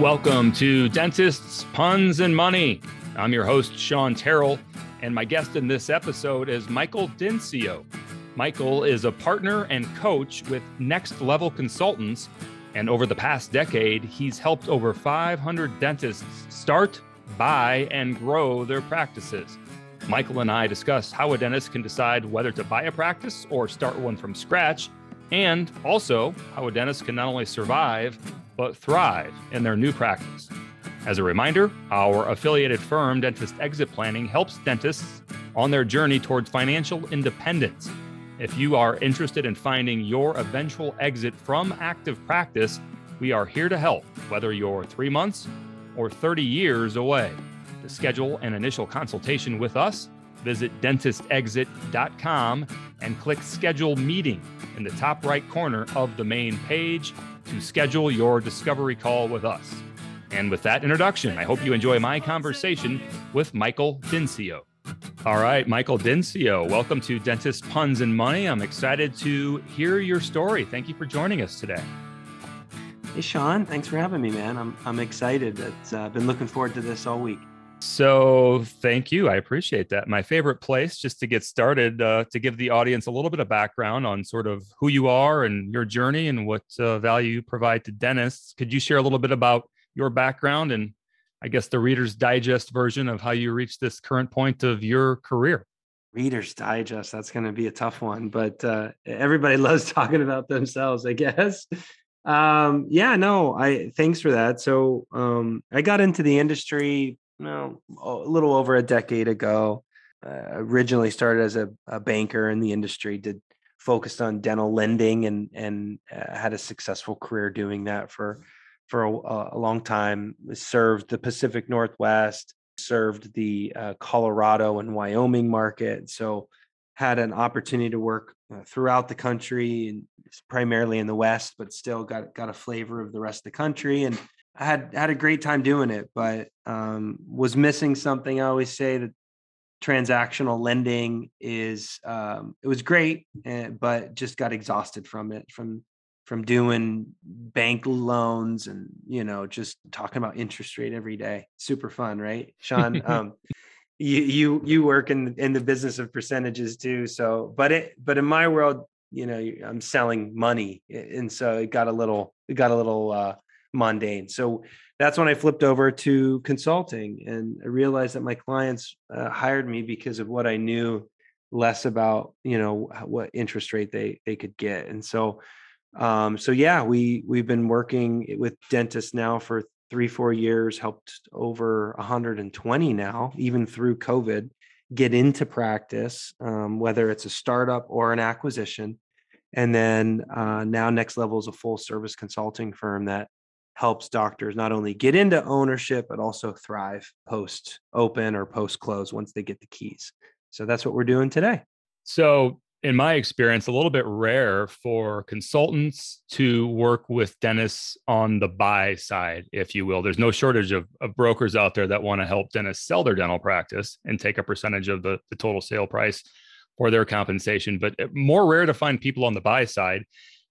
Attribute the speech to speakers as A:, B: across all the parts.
A: Welcome to Dentists, Puns, and Money. I'm your host, Shawn Terrell, and my guest in this episode is Michael Dinsio. Michael is a partner and coach with Next Level Consultants, and over the past decade, he's helped over 500 dentists start, buy, and grow their practices. Michael and I discuss how a dentist can decide whether to buy a practice or start one from scratch, and also how a dentist can not only survive, but thrive in their new practice. As a reminder, our affiliated firm, Dentist Exit Planning, helps dentists on their journey towards financial independence. If you are interested in finding your eventual exit from active practice, we are here to help, whether you're three months or 30 years away. To schedule an initial consultation with us, visit dentistexit.com and click Schedule Meeting in the top right corner of the main page to schedule your discovery call with us. And with that introduction, I hope you enjoy my conversation with Michael Dinsio. All right, Michael Dinsio, welcome to Dentist Puns and Money. I'm excited to hear your story. Thank you for joining us today.
B: Hey, Shawn, thanks for having me, man. I'm, I'm excited. I've uh, been looking forward to this all week.
A: So, thank you. I appreciate that. My favorite place, just to get started, uh, to give the audience a little bit of background on sort of who you are and your journey and what uh, value you provide to dentists. Could you share a little bit about your background and I guess the Reader's Digest version of how you reached this current point of your career?
B: Reader's Digest, that's going to be a tough one, but uh, everybody loves talking about themselves, I guess. Um, yeah, no, I thanks for that. So um, I got into the industry no, a little over a decade ago. Uh, originally started as a, a, banker in the industry, did focused on dental lending and and uh, had a successful career doing that for for a, a, long time. Served the Pacific Northwest, served the uh, Colorado and Wyoming market. So had an opportunity to work uh, throughout the country and primarily in the West, but still got got a flavor of the rest of the country and I had had a great time doing it, but um, was missing something. I always say that transactional lending is um, it was great, eh, but just got exhausted from it from from doing bank loans and you know just talking about interest rate every day. Super fun, right, Shawn? um, you you you work in in the business of percentages too. So, but it but in my world, you know, I'm selling money, and so it got a little it got a little uh, mundane. So that's when I flipped over to consulting and I realized that my clients uh, hired me because of what I knew less about, you know, what interest rate they they could get. And so um so yeah, we we've been working with dentists now for 3 4 years, helped over 120 now even through COVID get into practice um, whether it's a startup or an acquisition and then uh, now next level is a full service consulting firm that helps doctors not only get into ownership but also thrive post open or post close once they get the keys. So that's what we're doing today.
A: So in my experience a little bit rare for consultants to work with dentists on the buy side if you will. There's no shortage of, of brokers out there that want to help dentists sell their dental practice and take a percentage of the, the total sale price for their compensation. But eh, more rare to find people on the buy side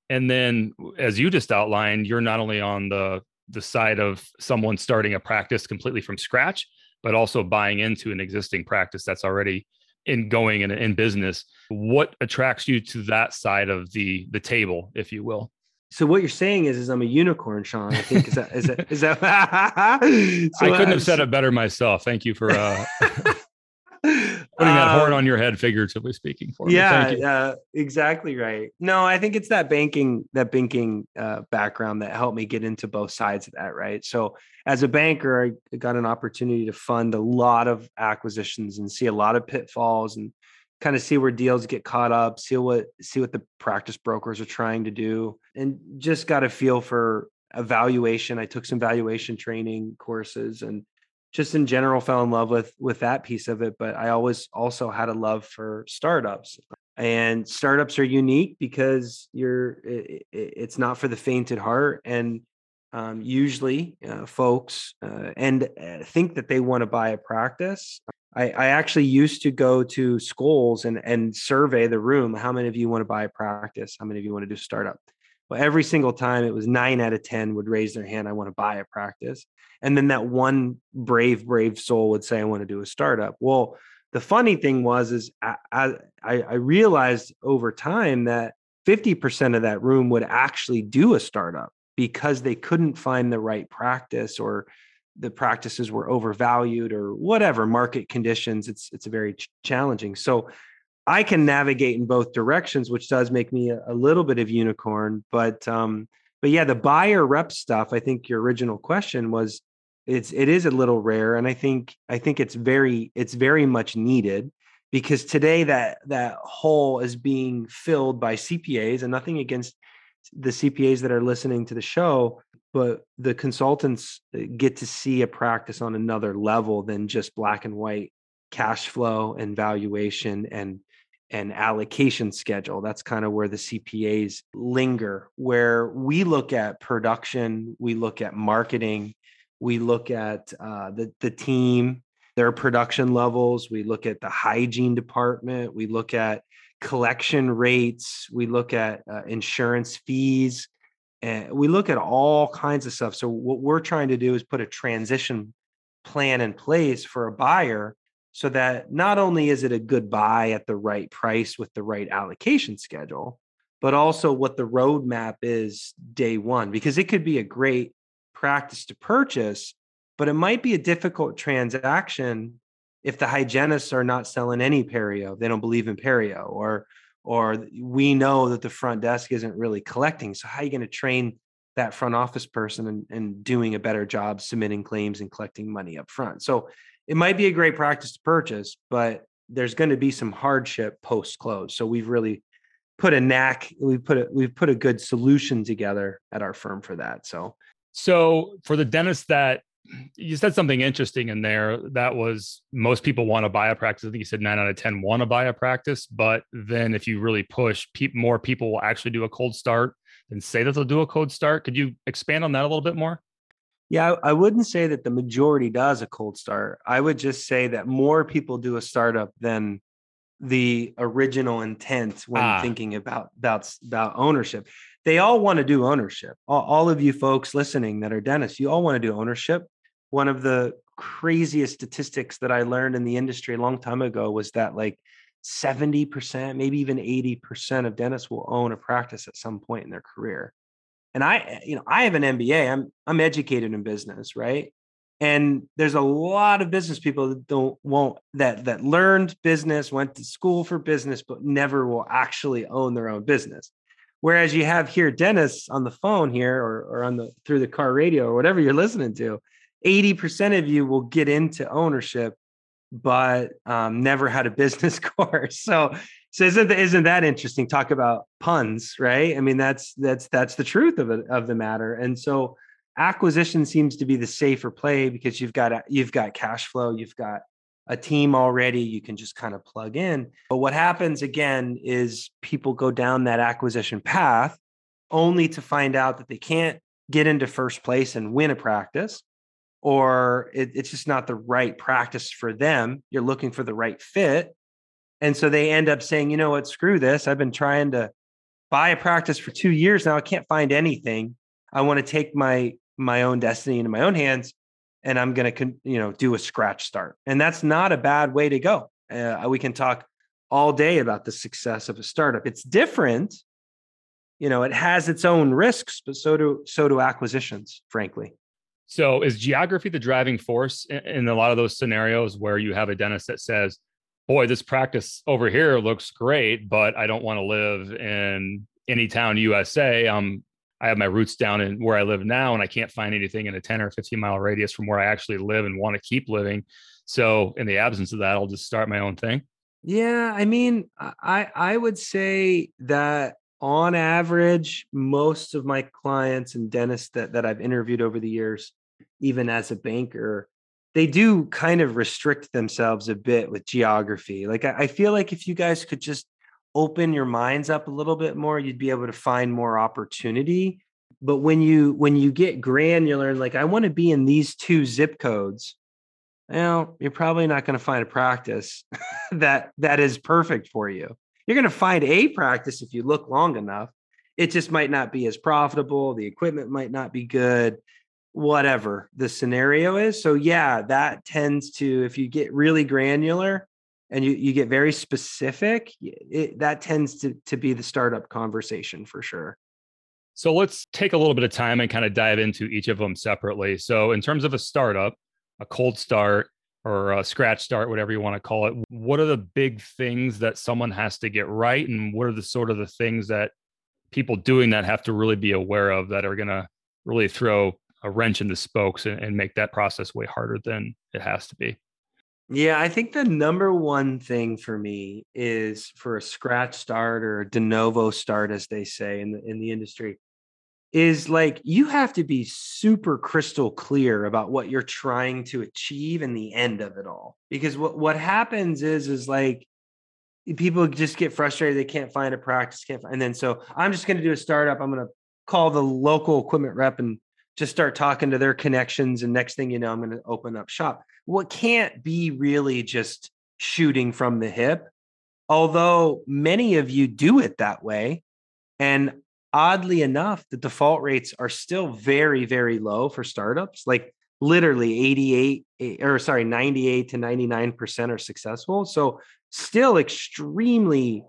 A: and then as you just outlined you're not only on the the side of someone starting a practice completely from scratch but also buying into an existing practice that's already in going in, in business what attracts you to that side of the the table if you will
B: so what you're saying is, is I'm a unicorn, Shawn. I think is that is that is that.
A: so I couldn't have said it better myself. Thank you for uh, putting that horn on um, your head, figuratively speaking. For
B: yeah. Uh, exactly right. No, I think it's that banking that banking uh, background that helped me get into both sides of that. Right. So as a banker, I got an opportunity to fund a lot of acquisitions and see a lot of pitfalls and kind of see where deals get caught up, see what see what the practice brokers are trying to do, and just got a feel for evaluation. I took some valuation training courses and just in general fell in love with with that piece of it but i always also had a love for startups and startups are unique because you're it, it's not for the fainted heart and um, usually uh, folks uh, and uh, think that they want to buy a practice. I, I actually used to go to schools and and survey the room how many of you want to buy a practice? How many of you want to do startup Well, every single time it was nine out of 10 would raise their hand, I want to buy a practice. And then that one brave, brave soul would say, I want to do a startup. Well, the funny thing was, is I, I, I realized over time that 50% of that room would actually do a startup because they couldn't find the right practice or the practices were overvalued or whatever market conditions it's it's very ch- challenging so i can navigate in both directions which does make me a, a little bit of unicorn but um but yeah the buyer rep stuff i think your original question was it's it is a little rare and i think i think it's very it's very much needed because today that that hole is being filled by cpas and nothing against the cpas that are listening to the show but the consultants uh, get to see a practice on another level than just black and white cash flow and valuation and and allocation schedule that's kind of where the cpas linger where we look at production we look at marketing we look at uh, the, the team their production levels we look at the hygiene department we look at collection rates we look at uh, insurance fees and we look at all kinds of stuff. So what we're trying to do is put a transition plan in place for a buyer so that not only is it a good buy at the right price with the right allocation schedule, but also what the roadmap is day one, because it could be a great practice to purchase, but it might be a difficult transaction if the hygienists are not selling any perio, they don't believe in perio, or or we know that the front desk isn't really collecting. So how are you going to train that front office person and, doing a better job submitting claims and collecting money up front? So it might be a great practice to purchase, but there's going to be some hardship post close. So we've really put a knack, we put a we've put a good solution together at our firm for that. So
A: so for the dentist that you said something interesting in there that was most people want to buy a practice. I think you said nine out of 10 want to buy a practice. But then if you really push, pe- more people will actually do a cold start and say that they'll do a cold start. Could you expand on that a little bit more?
B: Yeah, I wouldn't say that the majority does a cold start. I would just say that more people do a startup than the original intent when ah. thinking about, about about ownership. They all want to do ownership. All, all of you folks listening that are dentists, you all want to do ownership one of the craziest statistics that I learned in the industry a long time ago was that like 70%, maybe even 80% of dentists will own a practice at some point in their career. And I, you know, I have an MBA. I'm I'm educated in business, right? And there's a lot of business people that don't won't that that learned business, went to school for business, but never will actually own their own business. Whereas you have here Dennis on the phone here or, or on the through the car radio or whatever you're listening to 80% of you will get into ownership but um, never had a business course so so isn't that, isn't that interesting talk about puns right i mean that's that's that's the truth of it of the matter and so acquisition seems to be the safer play because you've got a, you've got cash flow you've got a team already you can just kind of plug in but what happens again is people go down that acquisition path only to find out that they can't get into first place and win a practice or it, it's just not the right practice for them. You're looking for the right fit. And so they end up saying, you know what, screw this. I've been trying to buy a practice for two years now. I can't find anything. I want to take my my own destiny into my own hands and I'm going to, you know, do a scratch start. And that's not a bad way to go. Uh, we can talk all day about the success of a startup. It's different. You know, it has its own risks, but so do so do acquisitions, frankly.
A: So is geography the driving force in, in, a lot of those scenarios where you have a dentist that says, boy, this practice over here looks great, but I don't want to live in any town USA. Um, I have my roots down in where I live now, and I can't find anything in a 10 or 15 mile radius from where I actually live and want to keep living. So in the absence of that, I'll just start my own thing.
B: Yeah, I mean, I I would say that on average, most of my clients and dentists that, that I've interviewed over the years even as a banker, they do kind of restrict themselves a bit with geography. Like I, I feel like if you guys could just open your minds up a little bit more, you'd be able to find more opportunity. But when you when you get granular like I want to be in these two zip codes, well, you're probably not going to find a practice that that is perfect for you. You're going to find a practice if you look long enough. it just might not be as profitable. The equipment might not be good, whatever the scenario is. So, yeah, that tends to, if you get really granular and you, you get very specific, it, that tends to, to be the startup conversation for sure.
A: So, let's take a little bit of time and kind of dive into each of them separately. So, in terms of a startup, a cold start, or a scratch start, whatever you want to call it. What are the big things that someone has to get right? And what are the sort of the things that people doing that have to really be aware of that are going to really throw a wrench in the spokes and, and make that process way harder than it has to be?
B: Yeah, I think the number one thing for me is for a scratch start or de novo start, as they say in the in the industry, is like you have to be super crystal clear about what you're trying to achieve in the end of it all because what what happens is is like people just get frustrated they can't find a practice can't find, and then so i'm just going to do a startup i'm going to call the local equipment rep and just start talking to their connections and next thing you know i'm going to open up shop what can't be really just shooting from the hip although many of you do it that way and oddly enough, the default rates are still very, very low for startups. Like literally 88 eh, or sorry, 98 to 99% are successful. So still extremely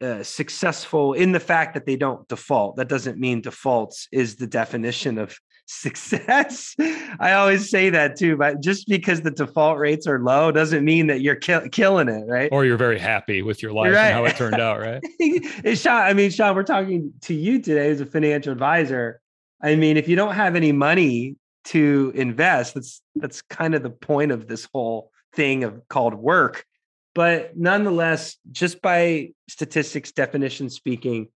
B: uh, successful in the fact that they don't default. That doesn't mean defaults is the definition of success. I always say that too, but just because the default rates are low doesn't mean that you're ki- killing it, right?
A: Or you're very happy with your life right. and how it turned out, right?
B: Shawn, I mean, Shawn, we're talking to you today as a financial advisor. I mean, if you don't have any money to invest, that's that's kind of the point of this whole thing of called work. But nonetheless, just by statistics definition speaking,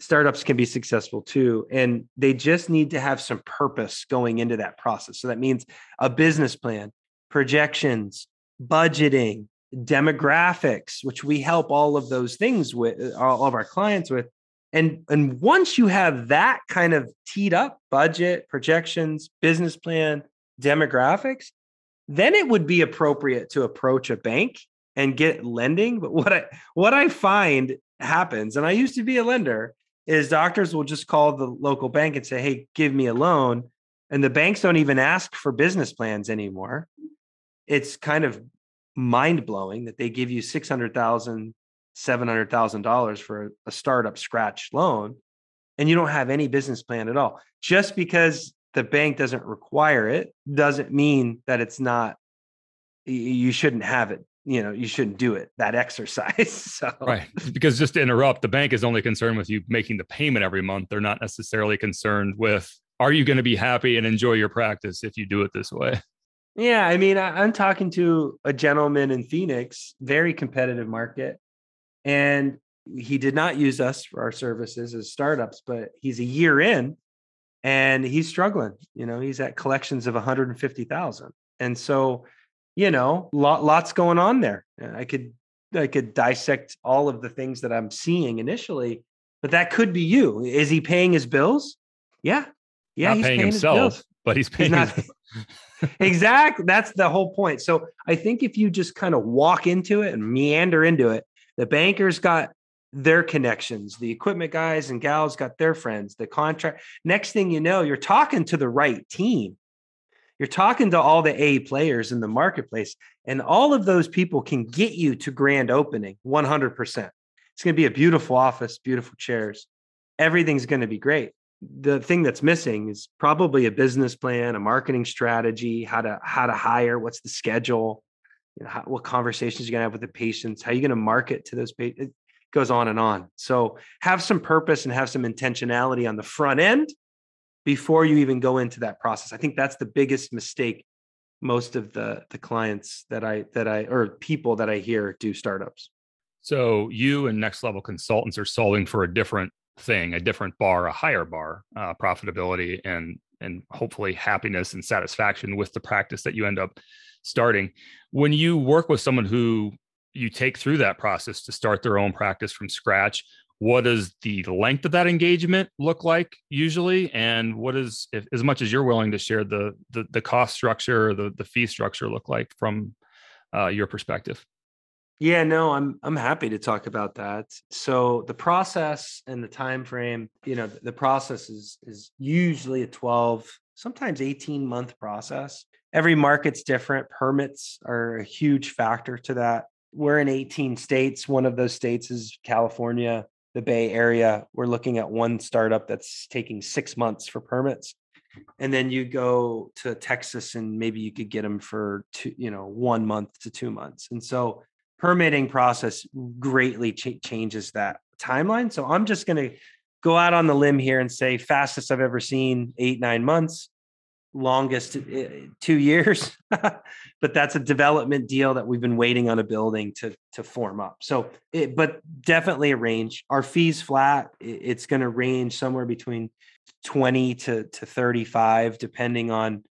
B: startups can be successful too. And they just need to have some purpose going into that process. So that means a business plan, projections, budgeting, demographics, which we help all of those things with uh, all of our clients with. And, and once you have that kind of teed up budget, projections, business plan, demographics, then it would be appropriate to approach a bank and get lending. But what I what I find happens, and I used to be a lender, is doctors will just call the local bank and say, "Hey, give me a loan," and the banks don't even ask for business plans anymore. It's kind of mind blowing that they give you six hundred thousand, seven hundred thousand dollars for a startup scratch loan, and you don't have any business plan at all. Just because the bank doesn't require it doesn't mean that it's not. You shouldn't have it you know you shouldn't do it that exercise so.
A: Right because just to interrupt the bank is only concerned with you making the payment every month they're not necessarily concerned with are you going to be happy and enjoy your practice if you do it this way?
B: Yeah i mean I, i'm talking to a gentleman in phoenix very competitive market and he did not use us for our services as startups but he's a year in and he's struggling you know he's at collections of 150000 and so you know, lot, lots going on there. I could I could dissect all of the things that I'm seeing initially, but that could be you. Is he paying his bills? Yeah. Yeah,
A: not he's paying, paying himself, but he's paying he's not,
B: exactly. That's the whole point. So I think if you just kind of walk into it and meander into it, the bankers got their connections, the equipment guys and gals got their friends, the contract. Next thing you know, you're talking to the right team you're talking to all the A players in the marketplace, and all of those people can get you to grand opening 100%. It's going to be a beautiful office, beautiful chairs. Everything's going to be great. The thing that's missing is probably a business plan, a marketing strategy, how to how to hire, what's the schedule, you know, how, what conversations you're going to have with the patients, how you're going to market to those patients. It goes on and on. So have some purpose and have some intentionality on the front end before you even go into that process. I think that's the biggest mistake most of the the clients that I that I or people that I hear do startups.
A: So you and next level consultants are solving for a different thing, a different bar, a higher bar, uh, profitability and and hopefully happiness and satisfaction with the practice that you end up starting. When you work with someone who you take through that process to start their own practice from scratch, what does the length of that engagement look like usually and what is if, as much as you're willing to share the the, the cost structure or the, the fee structure look like from uh, your perspective
B: Yeah, no, I'm I'm happy to talk about that. So the process and the time frame, you know, the process is is usually a 12, sometimes 18 month process. Every market's different. Permits are a huge factor to that. We're in 18 states. One of those states is California, the Bay Area. We're looking at one startup that's taking 6 months for permits. And then you go to Texas and maybe you could get them for two, you know, 1 month to 2 months. And so permitting process greatly ch- changes that timeline. So I'm just going to go out on the limb here and say fastest I've ever seen eight, nine months, longest eh, two years. but that's a development deal that we've been waiting on a building to, to form up. So, it, but definitely a range. Our fees flat, it's going to range somewhere between 20 to, to 35, depending on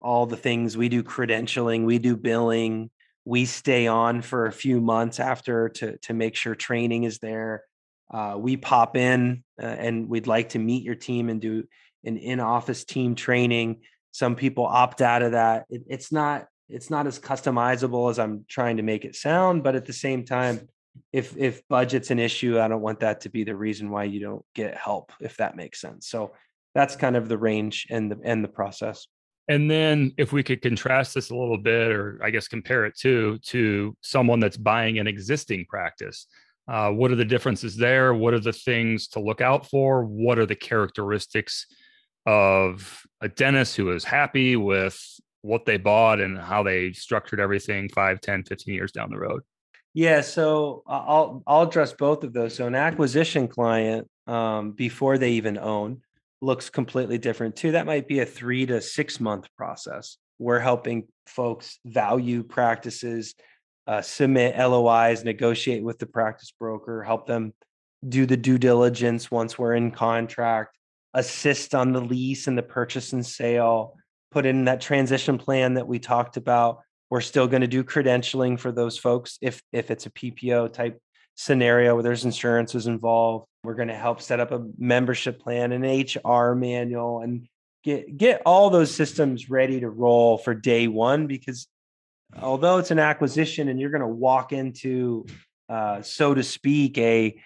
B: all the things we do credentialing, we do billing, we stay on for a few months after to to make sure training is there. Uh, we pop in uh, and we'd like to meet your team and do an in-office team training. Some people opt out of that. It, it's not it's not as customizable as I'm trying to make it sound, but at the same time, if if budget's an issue, I don't want that to be the reason why you don't get help, if that makes sense. So that's kind of the range and the and the process.
A: And then if we could contrast this a little bit, or I guess compare it to to someone that's buying an existing practice, uh, what are the differences there? What are the things to look out for? What are the characteristics of a dentist who is happy with what they bought and how they structured everything 5, 10, 15 years down the road?
B: Yeah, so I'll I'll address both of those. So an acquisition client um, before they even own, looks completely different too. That might be a three to six month process. We're helping folks value practices, uh, submit LOIs, negotiate with the practice broker, help them do the due diligence once we're in contract, assist on the lease and the purchase and sale, put in that transition plan that we talked about. We're still going to do credentialing for those folks if if it's a PPO type scenario where there's insurances involved. We're going to help set up a membership plan, an HR manual, and get get all those systems ready to roll for day one. Because although it's an acquisition and you're going to walk into, uh, so to speak, a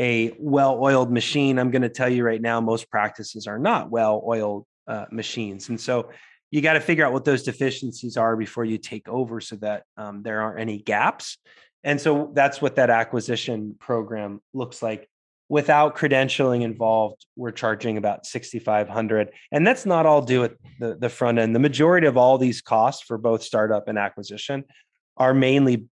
B: a well-oiled machine, I'm going to tell you right now, most practices are not well-oiled uh, machines, and so you got to figure out what those deficiencies are before you take over, so that um, there aren't any gaps. And so that's what that acquisition program looks like. Without credentialing involved, we're charging about 6500 and that's not all due at the, the front end. The majority of all these costs for both startup and acquisition are mainly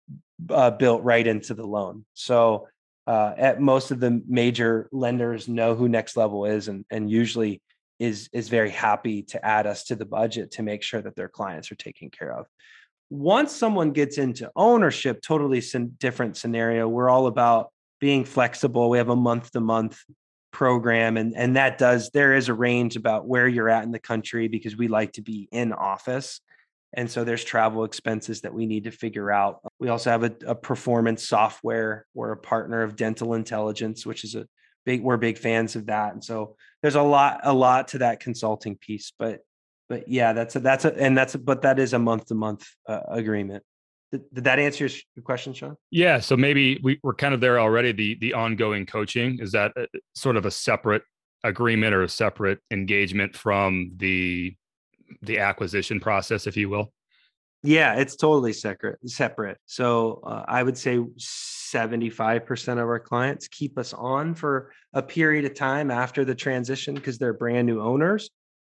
B: uh, built right into the loan. So uh, at most of the major lenders know who next level is and, and usually is is very happy to add us to the budget to make sure that their clients are taken care of once someone gets into ownership, totally different scenario. We're all about being flexible. We have a month to month program and and that does there is a range about where you're at in the country because we like to be in office and so there's travel expenses that we need to figure out we also have a, a performance software we're a partner of dental intelligence which is a big we're big fans of that and so there's a lot a lot to that consulting piece but but yeah, that's a that's a and that's a, but that is a month to month uh, agreement. Did, that answer your question, Shawn?
A: Yeah. So maybe we, we're kind of there already. The the ongoing coaching is that a, sort of a separate agreement or a separate engagement from the the acquisition process, if you will.
B: Yeah, it's totally separate. Separate. So uh, I would say seventy-five percent of our clients keep us on for a period of time after the transition because they're brand new owners,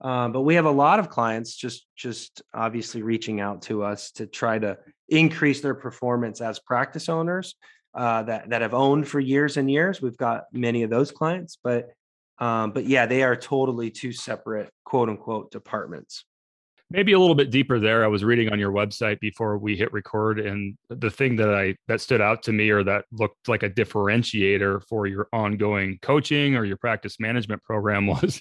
B: um, but we have a lot of clients just just obviously reaching out to us to try to increase their performance as practice owners uh, that that have owned for years and years. We've got many of those clients, but um, but yeah, they are totally two separate quote unquote departments.
A: Maybe a little bit deeper there. I was reading on your website before we hit record and the thing that i that stood out to me or that looked like a differentiator for your ongoing coaching or your practice management program was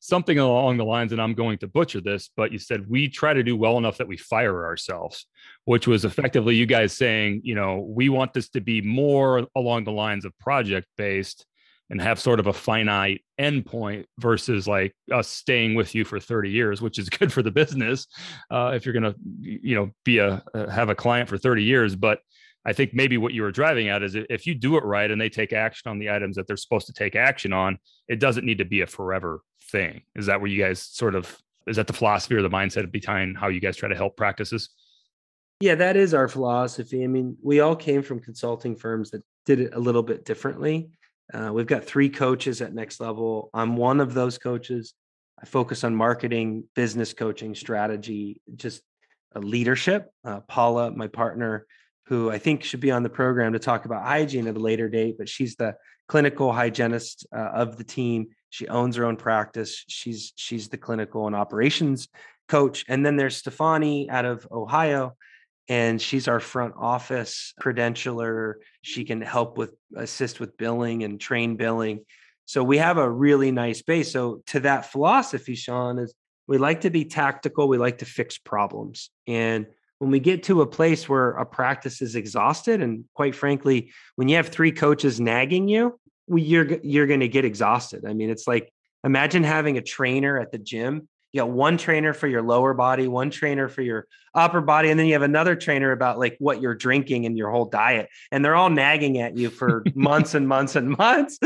A: something along the lines and i'm going to butcher this but you said we try to do well enough that we fire ourselves which was effectively you guys saying you know we want this to be more along the lines of project based and have sort of a finite endpoint versus like us staying with you for 30 years which is good for the business uh, if you're going to you know be a uh, have a client for 30 years but I think maybe what you were driving at is if you do it right and they take action on the items that they're supposed to take action on, it doesn't need to be a forever thing. Is that where you guys sort of is that the philosophy or the mindset behind how you guys try to help practices?
B: Yeah, that is our philosophy. I mean, we all came from consulting firms that did it a little bit differently. Uh, we've got three coaches at Next Level. I'm one of those coaches. I focus on marketing, business coaching, strategy, just leadership. Uh, Paula, my partner, who I think should be on the program to talk about hygiene at a later date, but she's the clinical hygienist uh, of the team. She owns her own practice. She's she's the clinical and operations coach. And then there's Stefani out of Ohio, and she's our front office credentialer. She can help with assist with billing and train billing. So we have a really nice base. So to that philosophy, Shawn, is we like to be tactical. We like to fix problems. And when we get to a place where a practice is exhausted, and quite frankly, when you have three coaches nagging you, you're you're going to get exhausted. I mean, it's like imagine having a trainer at the gym you got one trainer for your lower body, one trainer for your upper body, and then you have another trainer about like what you're drinking and your whole diet. And they're all nagging at you for months and months and months.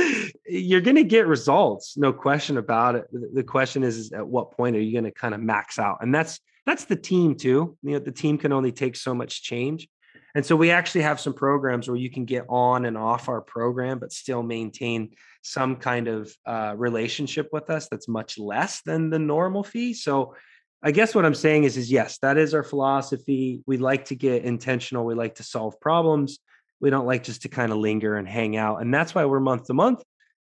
B: You're going to get results, no question about it. The question is, is at what point are you going to kind of max out? And that's that's the team too. You know, the team can only take so much change. And so we actually have some programs where you can get on and off our program, but still maintain some kind of uh, relationship with us that's much less than the normal fee. So I guess what I'm saying is, is yes, that is our philosophy. We like to get intentional. We like to solve problems. We don't like just to kind of linger and hang out. And that's why we're month to month.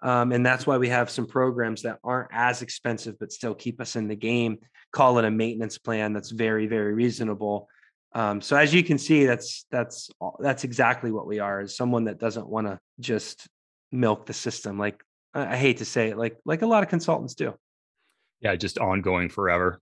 B: Um, and that's why we have some programs that aren't as expensive, but still keep us in the game. Call it a maintenance plan that's very, very reasonable. Um, so as you can see, that's that's that's exactly what we are. Is someone that doesn't want to just milk the system. Like I hate to say it, like like a lot of consultants do.
A: Yeah, just ongoing forever.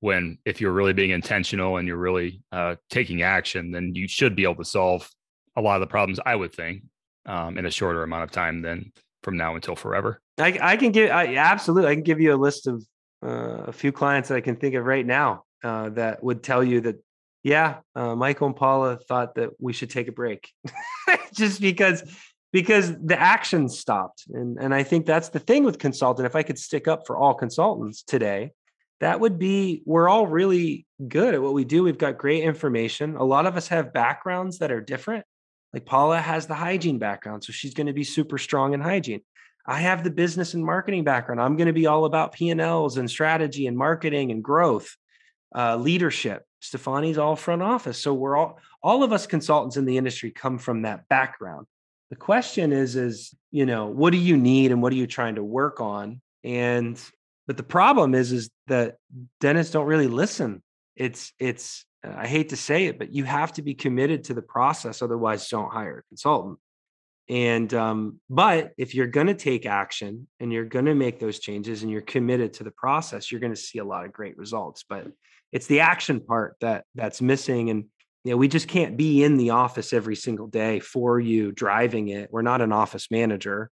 A: When if you're really being intentional and you're really uh, taking action, then you should be able to solve a lot of the problems. I would think um, in a shorter amount of time than from now until forever.
B: I, I can give I, absolutely. I can give you a list of uh, a few clients that I can think of right now uh, that would tell you that yeah, uh, Michael and Paula thought that we should take a break, just because because the action stopped. And, and I think that's the thing with consultant. If I could stick up for all consultants today, that would be we're all really good at what we do. We've got great information. A lot of us have backgrounds that are different. Like Paula has the hygiene background, so she's going to be super strong in hygiene. I have the business and marketing background. I'm going to be all about P&Ls and strategy and marketing and growth, uh, leadership. Stefani's all front office. So we're all all of us consultants in the industry come from that background. The question is is you know what do you need and what are you trying to work on? And but the problem is is that dentists don't really listen. It's it's i hate to say it but you have to be committed to the process otherwise don't hire a consultant and um, but if you're going to take action and you're going to make those changes and you're committed to the process you're going to see a lot of great results but it's the action part that that's missing and you know, we just can't be in the office every single day for you driving it. We're not an office manager.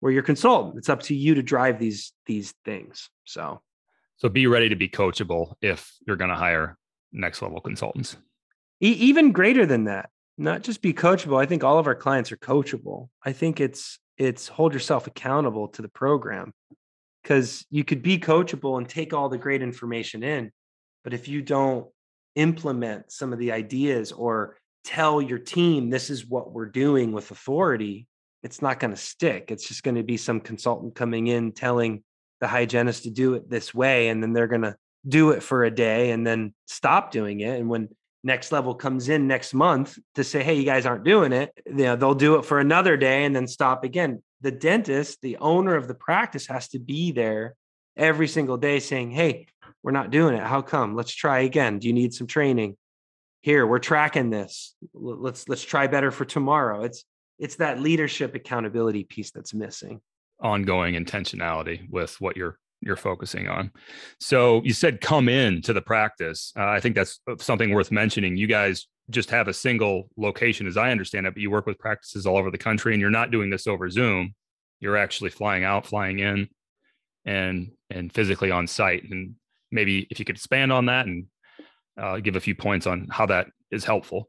B: We're your consultant. It's up to you to drive these these things. So
A: so be ready to be coachable if you're going to hire next level consultants.
B: E- even greater than that, not just be coachable. I think all of our clients are coachable. I think it's it's hold yourself accountable to the program because you could be coachable and take all the great information in, but if you don't implement some of the ideas or tell your team this is what we're doing with authority, it's not going to stick. It's just going to be some consultant coming in telling the hygienist to do it this way, and then they're going to do it for a day and then stop doing it. And when next level comes in next month to say, hey, you guys aren't doing it, you know, they'll do it for another day and then stop again. The dentist, the owner of the practice, has to be there every single day saying, hey, we're not doing it. How come? Let's try again. Do you need some training? Here, we're tracking this. Let's let's try better for tomorrow. It's it's that leadership accountability piece that's missing.
A: Ongoing intentionality with what you're you're focusing on. So you said come in to the practice. Uh, I think that's uh, something worth mentioning. You guys just have a single location, as I understand it, but you work with practices all over the country, and you're not doing this over Zoom. You're actually flying out, flying in, and and physically on site. And maybe if you could expand on that and uh, give a few points on how that is helpful.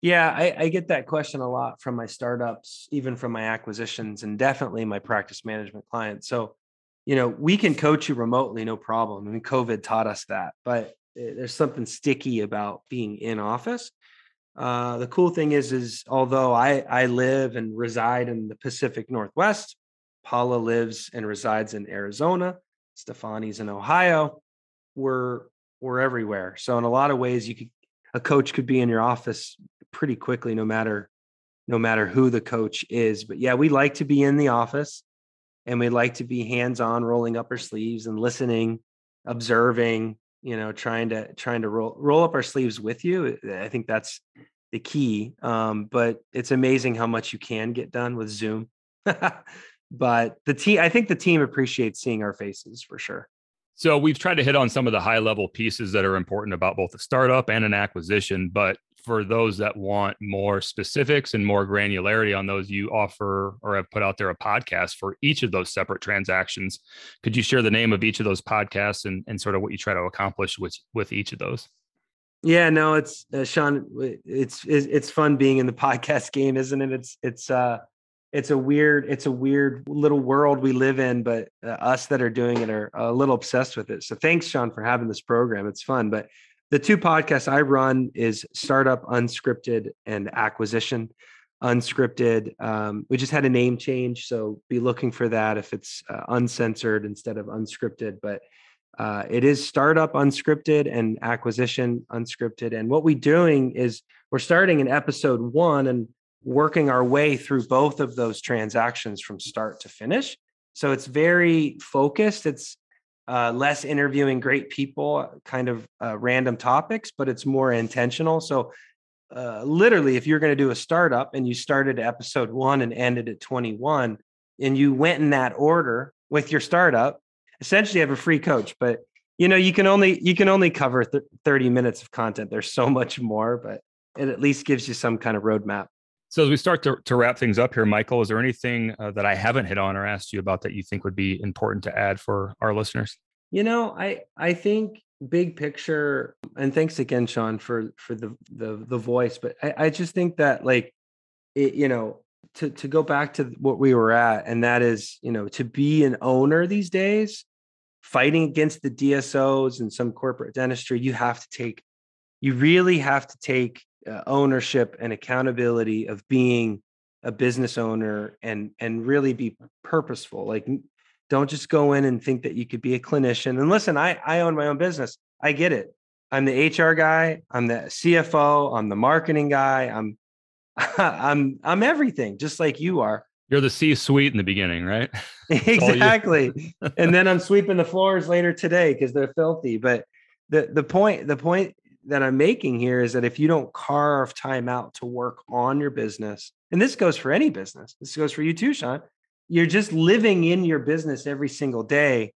B: Yeah, I, I, get that question a lot from my startups, even from my acquisitions, and definitely my practice management clients. So, you know, we can coach you remotely, no problem. I mean, COVID taught us that, but eh, there's something sticky about being in office. Uh, the cool thing is, is although I I live and reside in the Pacific Northwest, Paula lives and resides in Arizona. Stefani's in Ohio. We're we're everywhere. So in a lot of ways, you could a coach could be in your office pretty quickly, no matter no matter who the coach is. But yeah, we like to be in the office and we like to be hands-on, rolling up our sleeves and listening, observing, you know, trying to trying to roll roll up our sleeves with you. I think that's the key. Um, but it's amazing how much you can get done with Zoom. but the team, I think the team appreciates seeing our faces for sure.
A: So we've tried to hit on some of the high level pieces that are important about both a startup and an acquisition, but for those that want more specifics and more granularity on those, you offer or have put out there a podcast for each of those separate transactions. Could you share the name of each of those podcasts and, and sort of what you try to accomplish with with each of those?
B: Yeah, no, it's uh, Shawn. It's, it's fun being in the podcast game, isn't it? It's it's uh it's a weird it's a weird little world we live in but uh, us that are doing it are a little obsessed with it so thanks shawn for having this program it's fun but the two podcasts i run is startup unscripted and acquisition unscripted um, we just had a name change so be looking for that if it's uh, uncensored instead of unscripted but uh, it is startup unscripted and acquisition unscripted and what we're doing is we're starting in episode one and working our way through both of those transactions from start to finish. So it's very focused. It's uh, less interviewing great people, kind of uh, random topics, but it's more intentional. So uh, literally, if you're going to do a startup and you started episode one and ended at 21, and you went in that order with your startup, essentially you have a free coach. But you know you can only you can only cover th- 30 minutes of content. There's so much more, but it at least gives you some kind of roadmap.
A: So as we start to, to wrap things up here, Michael, is there anything uh, that I haven't hit on or asked you about that you think would be important to add for our listeners?
B: You know, I I think big picture, and thanks again, Shawn, for for the the the voice. But I, I just think that like, it, you know, to to go back to what we were at, and that is, you know, to be an owner these days, fighting against the DSOs and some corporate dentistry, you have to take, you really have to take uh, ownership and accountability of being a business owner and and really be purposeful like don't just go in and think that you could be a clinician and listen i i own my own business. I get it. I'm the hr guy i'm the cfo i'm the marketing guy i'm i'm i'm everything just like you are.
A: You're the c suite in the beginning right?
B: Exactly. And then i'm sweeping the floors later today because they're filthy but the the point the point that I'm making here is that if you don't carve time out to work on your business, and this goes for any business, this goes for you too, Shawn, you're just living in your business every single day.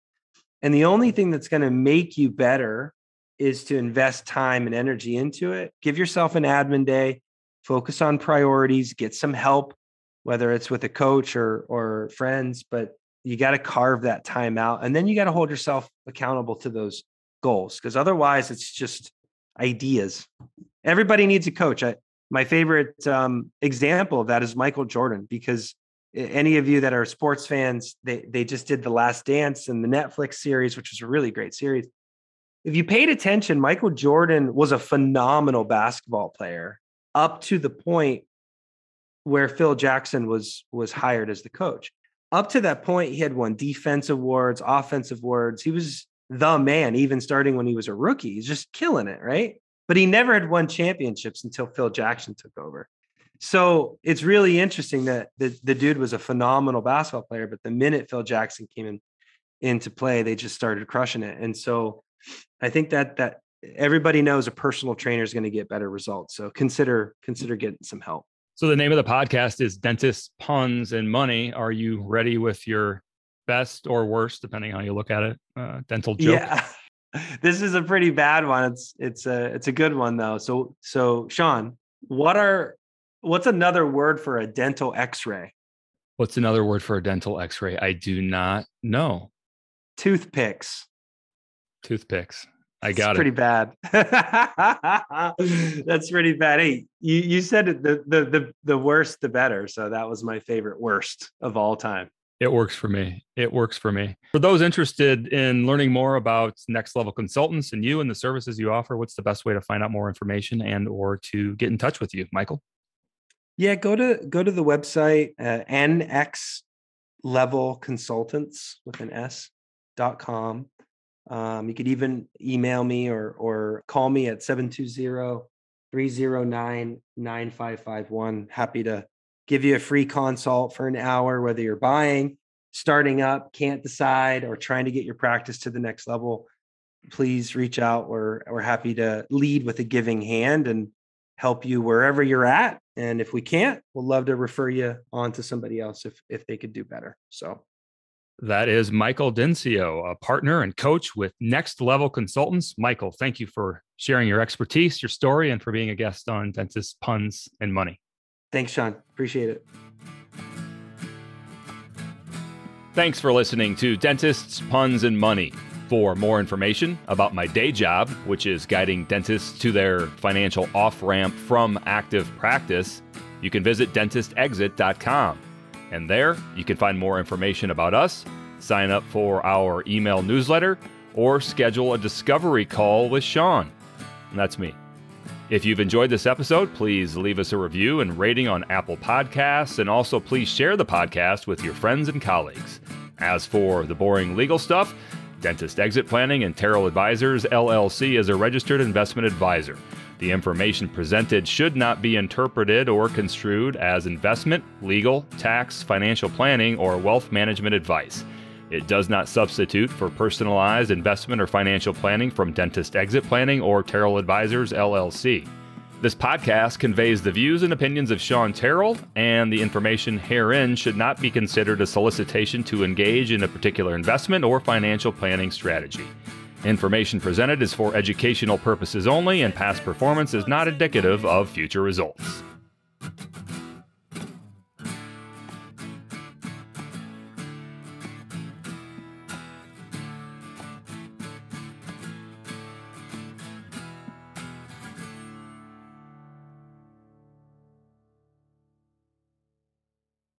B: And the only thing that's going to make you better is to invest time and energy into it. Give yourself an admin day, focus on priorities, get some help, whether it's with a coach or or friends, but you got to carve that time out and then you got to hold yourself accountable to those goals because otherwise it's just ideas. Everybody needs a coach. I, my favorite um, example of that is Michael Jordan, because any of you that are sports fans, they they just did the Last Dance and the Netflix series, which was a really great series. If you paid attention, Michael Jordan was a phenomenal basketball player up to the point where Phil Jackson was was hired as the coach. Up to that point, he had won defensive awards, offensive awards. He was the man, even starting when he was a rookie. He's just killing it, right? But he never had won championships until Phil Jackson took over. So it's really interesting that the, the dude was a phenomenal basketball player, but the minute Phil Jackson came in into play, they just started crushing it. And so I think that that everybody knows a personal trainer is going to get better results. So consider consider getting some help.
A: So the name of the podcast is Dentists, Puns, and Money. Are you ready with your best or worst, depending how you look at it, uh, dental joke. Yeah.
B: this is a pretty bad one. It's it's a it's a good one though. So so Shawn, what are what's another word for a dental X-ray?
A: What's another word for a dental X-ray? I do not know.
B: Toothpicks.
A: Toothpicks. I got
B: it's
A: it.
B: Pretty bad. That's pretty bad. Hey, you you said the the the the worst the better. So that was my favorite worst of all time.
A: It works for me. It works for me. For those interested in learning more about Next Level Consultants and you and the services you offer, what's the best way to find out more information and or to get in touch with you, Michael?
B: Yeah, go to go to the website uh, nx level consultants with an s dot com. Um, you could even email me or or call me at 720-309-9551. Happy to give you a free consult for an hour, whether you're buying, starting up, can't decide, or trying to get your practice to the next level. Please reach out. We're, we're happy to lead with a giving hand and help you wherever you're at. And if we can't, we'll love to refer you on to somebody else if if they could do better. So
A: that is Michael Dinsio, a partner and coach with Next Level Consultants. Michael, thank you for sharing your expertise, your story, and for being a guest on Dentist Puns and Money.
B: Thanks, Shawn. Appreciate it.
A: Thanks for listening to Dentists, Puns, and Money. For more information about my day job, which is guiding dentists to their financial off ramp from active practice, you can visit dentistexit.com. And there you can find more information about us, sign up for our email newsletter, or schedule a discovery call with Shawn. And that's me. If you've enjoyed this episode, please leave us a review and rating on Apple Podcasts, and also please share the podcast with your friends and colleagues. As for the boring legal stuff, Dentist Exit Planning and Terrell Advisors LLC is a registered investment advisor. The information presented should not be interpreted or construed as investment, legal, tax, financial planning, or wealth management advice. It does not substitute for personalized investment or financial planning from Dentist Exit Planning or Terrell Advisors LLC. This podcast conveys the views and opinions of Shawn Terrell, and the information herein should not be considered a solicitation to engage in a particular investment or financial planning strategy. Information presented is for educational purposes only, and past performance is not indicative of future results.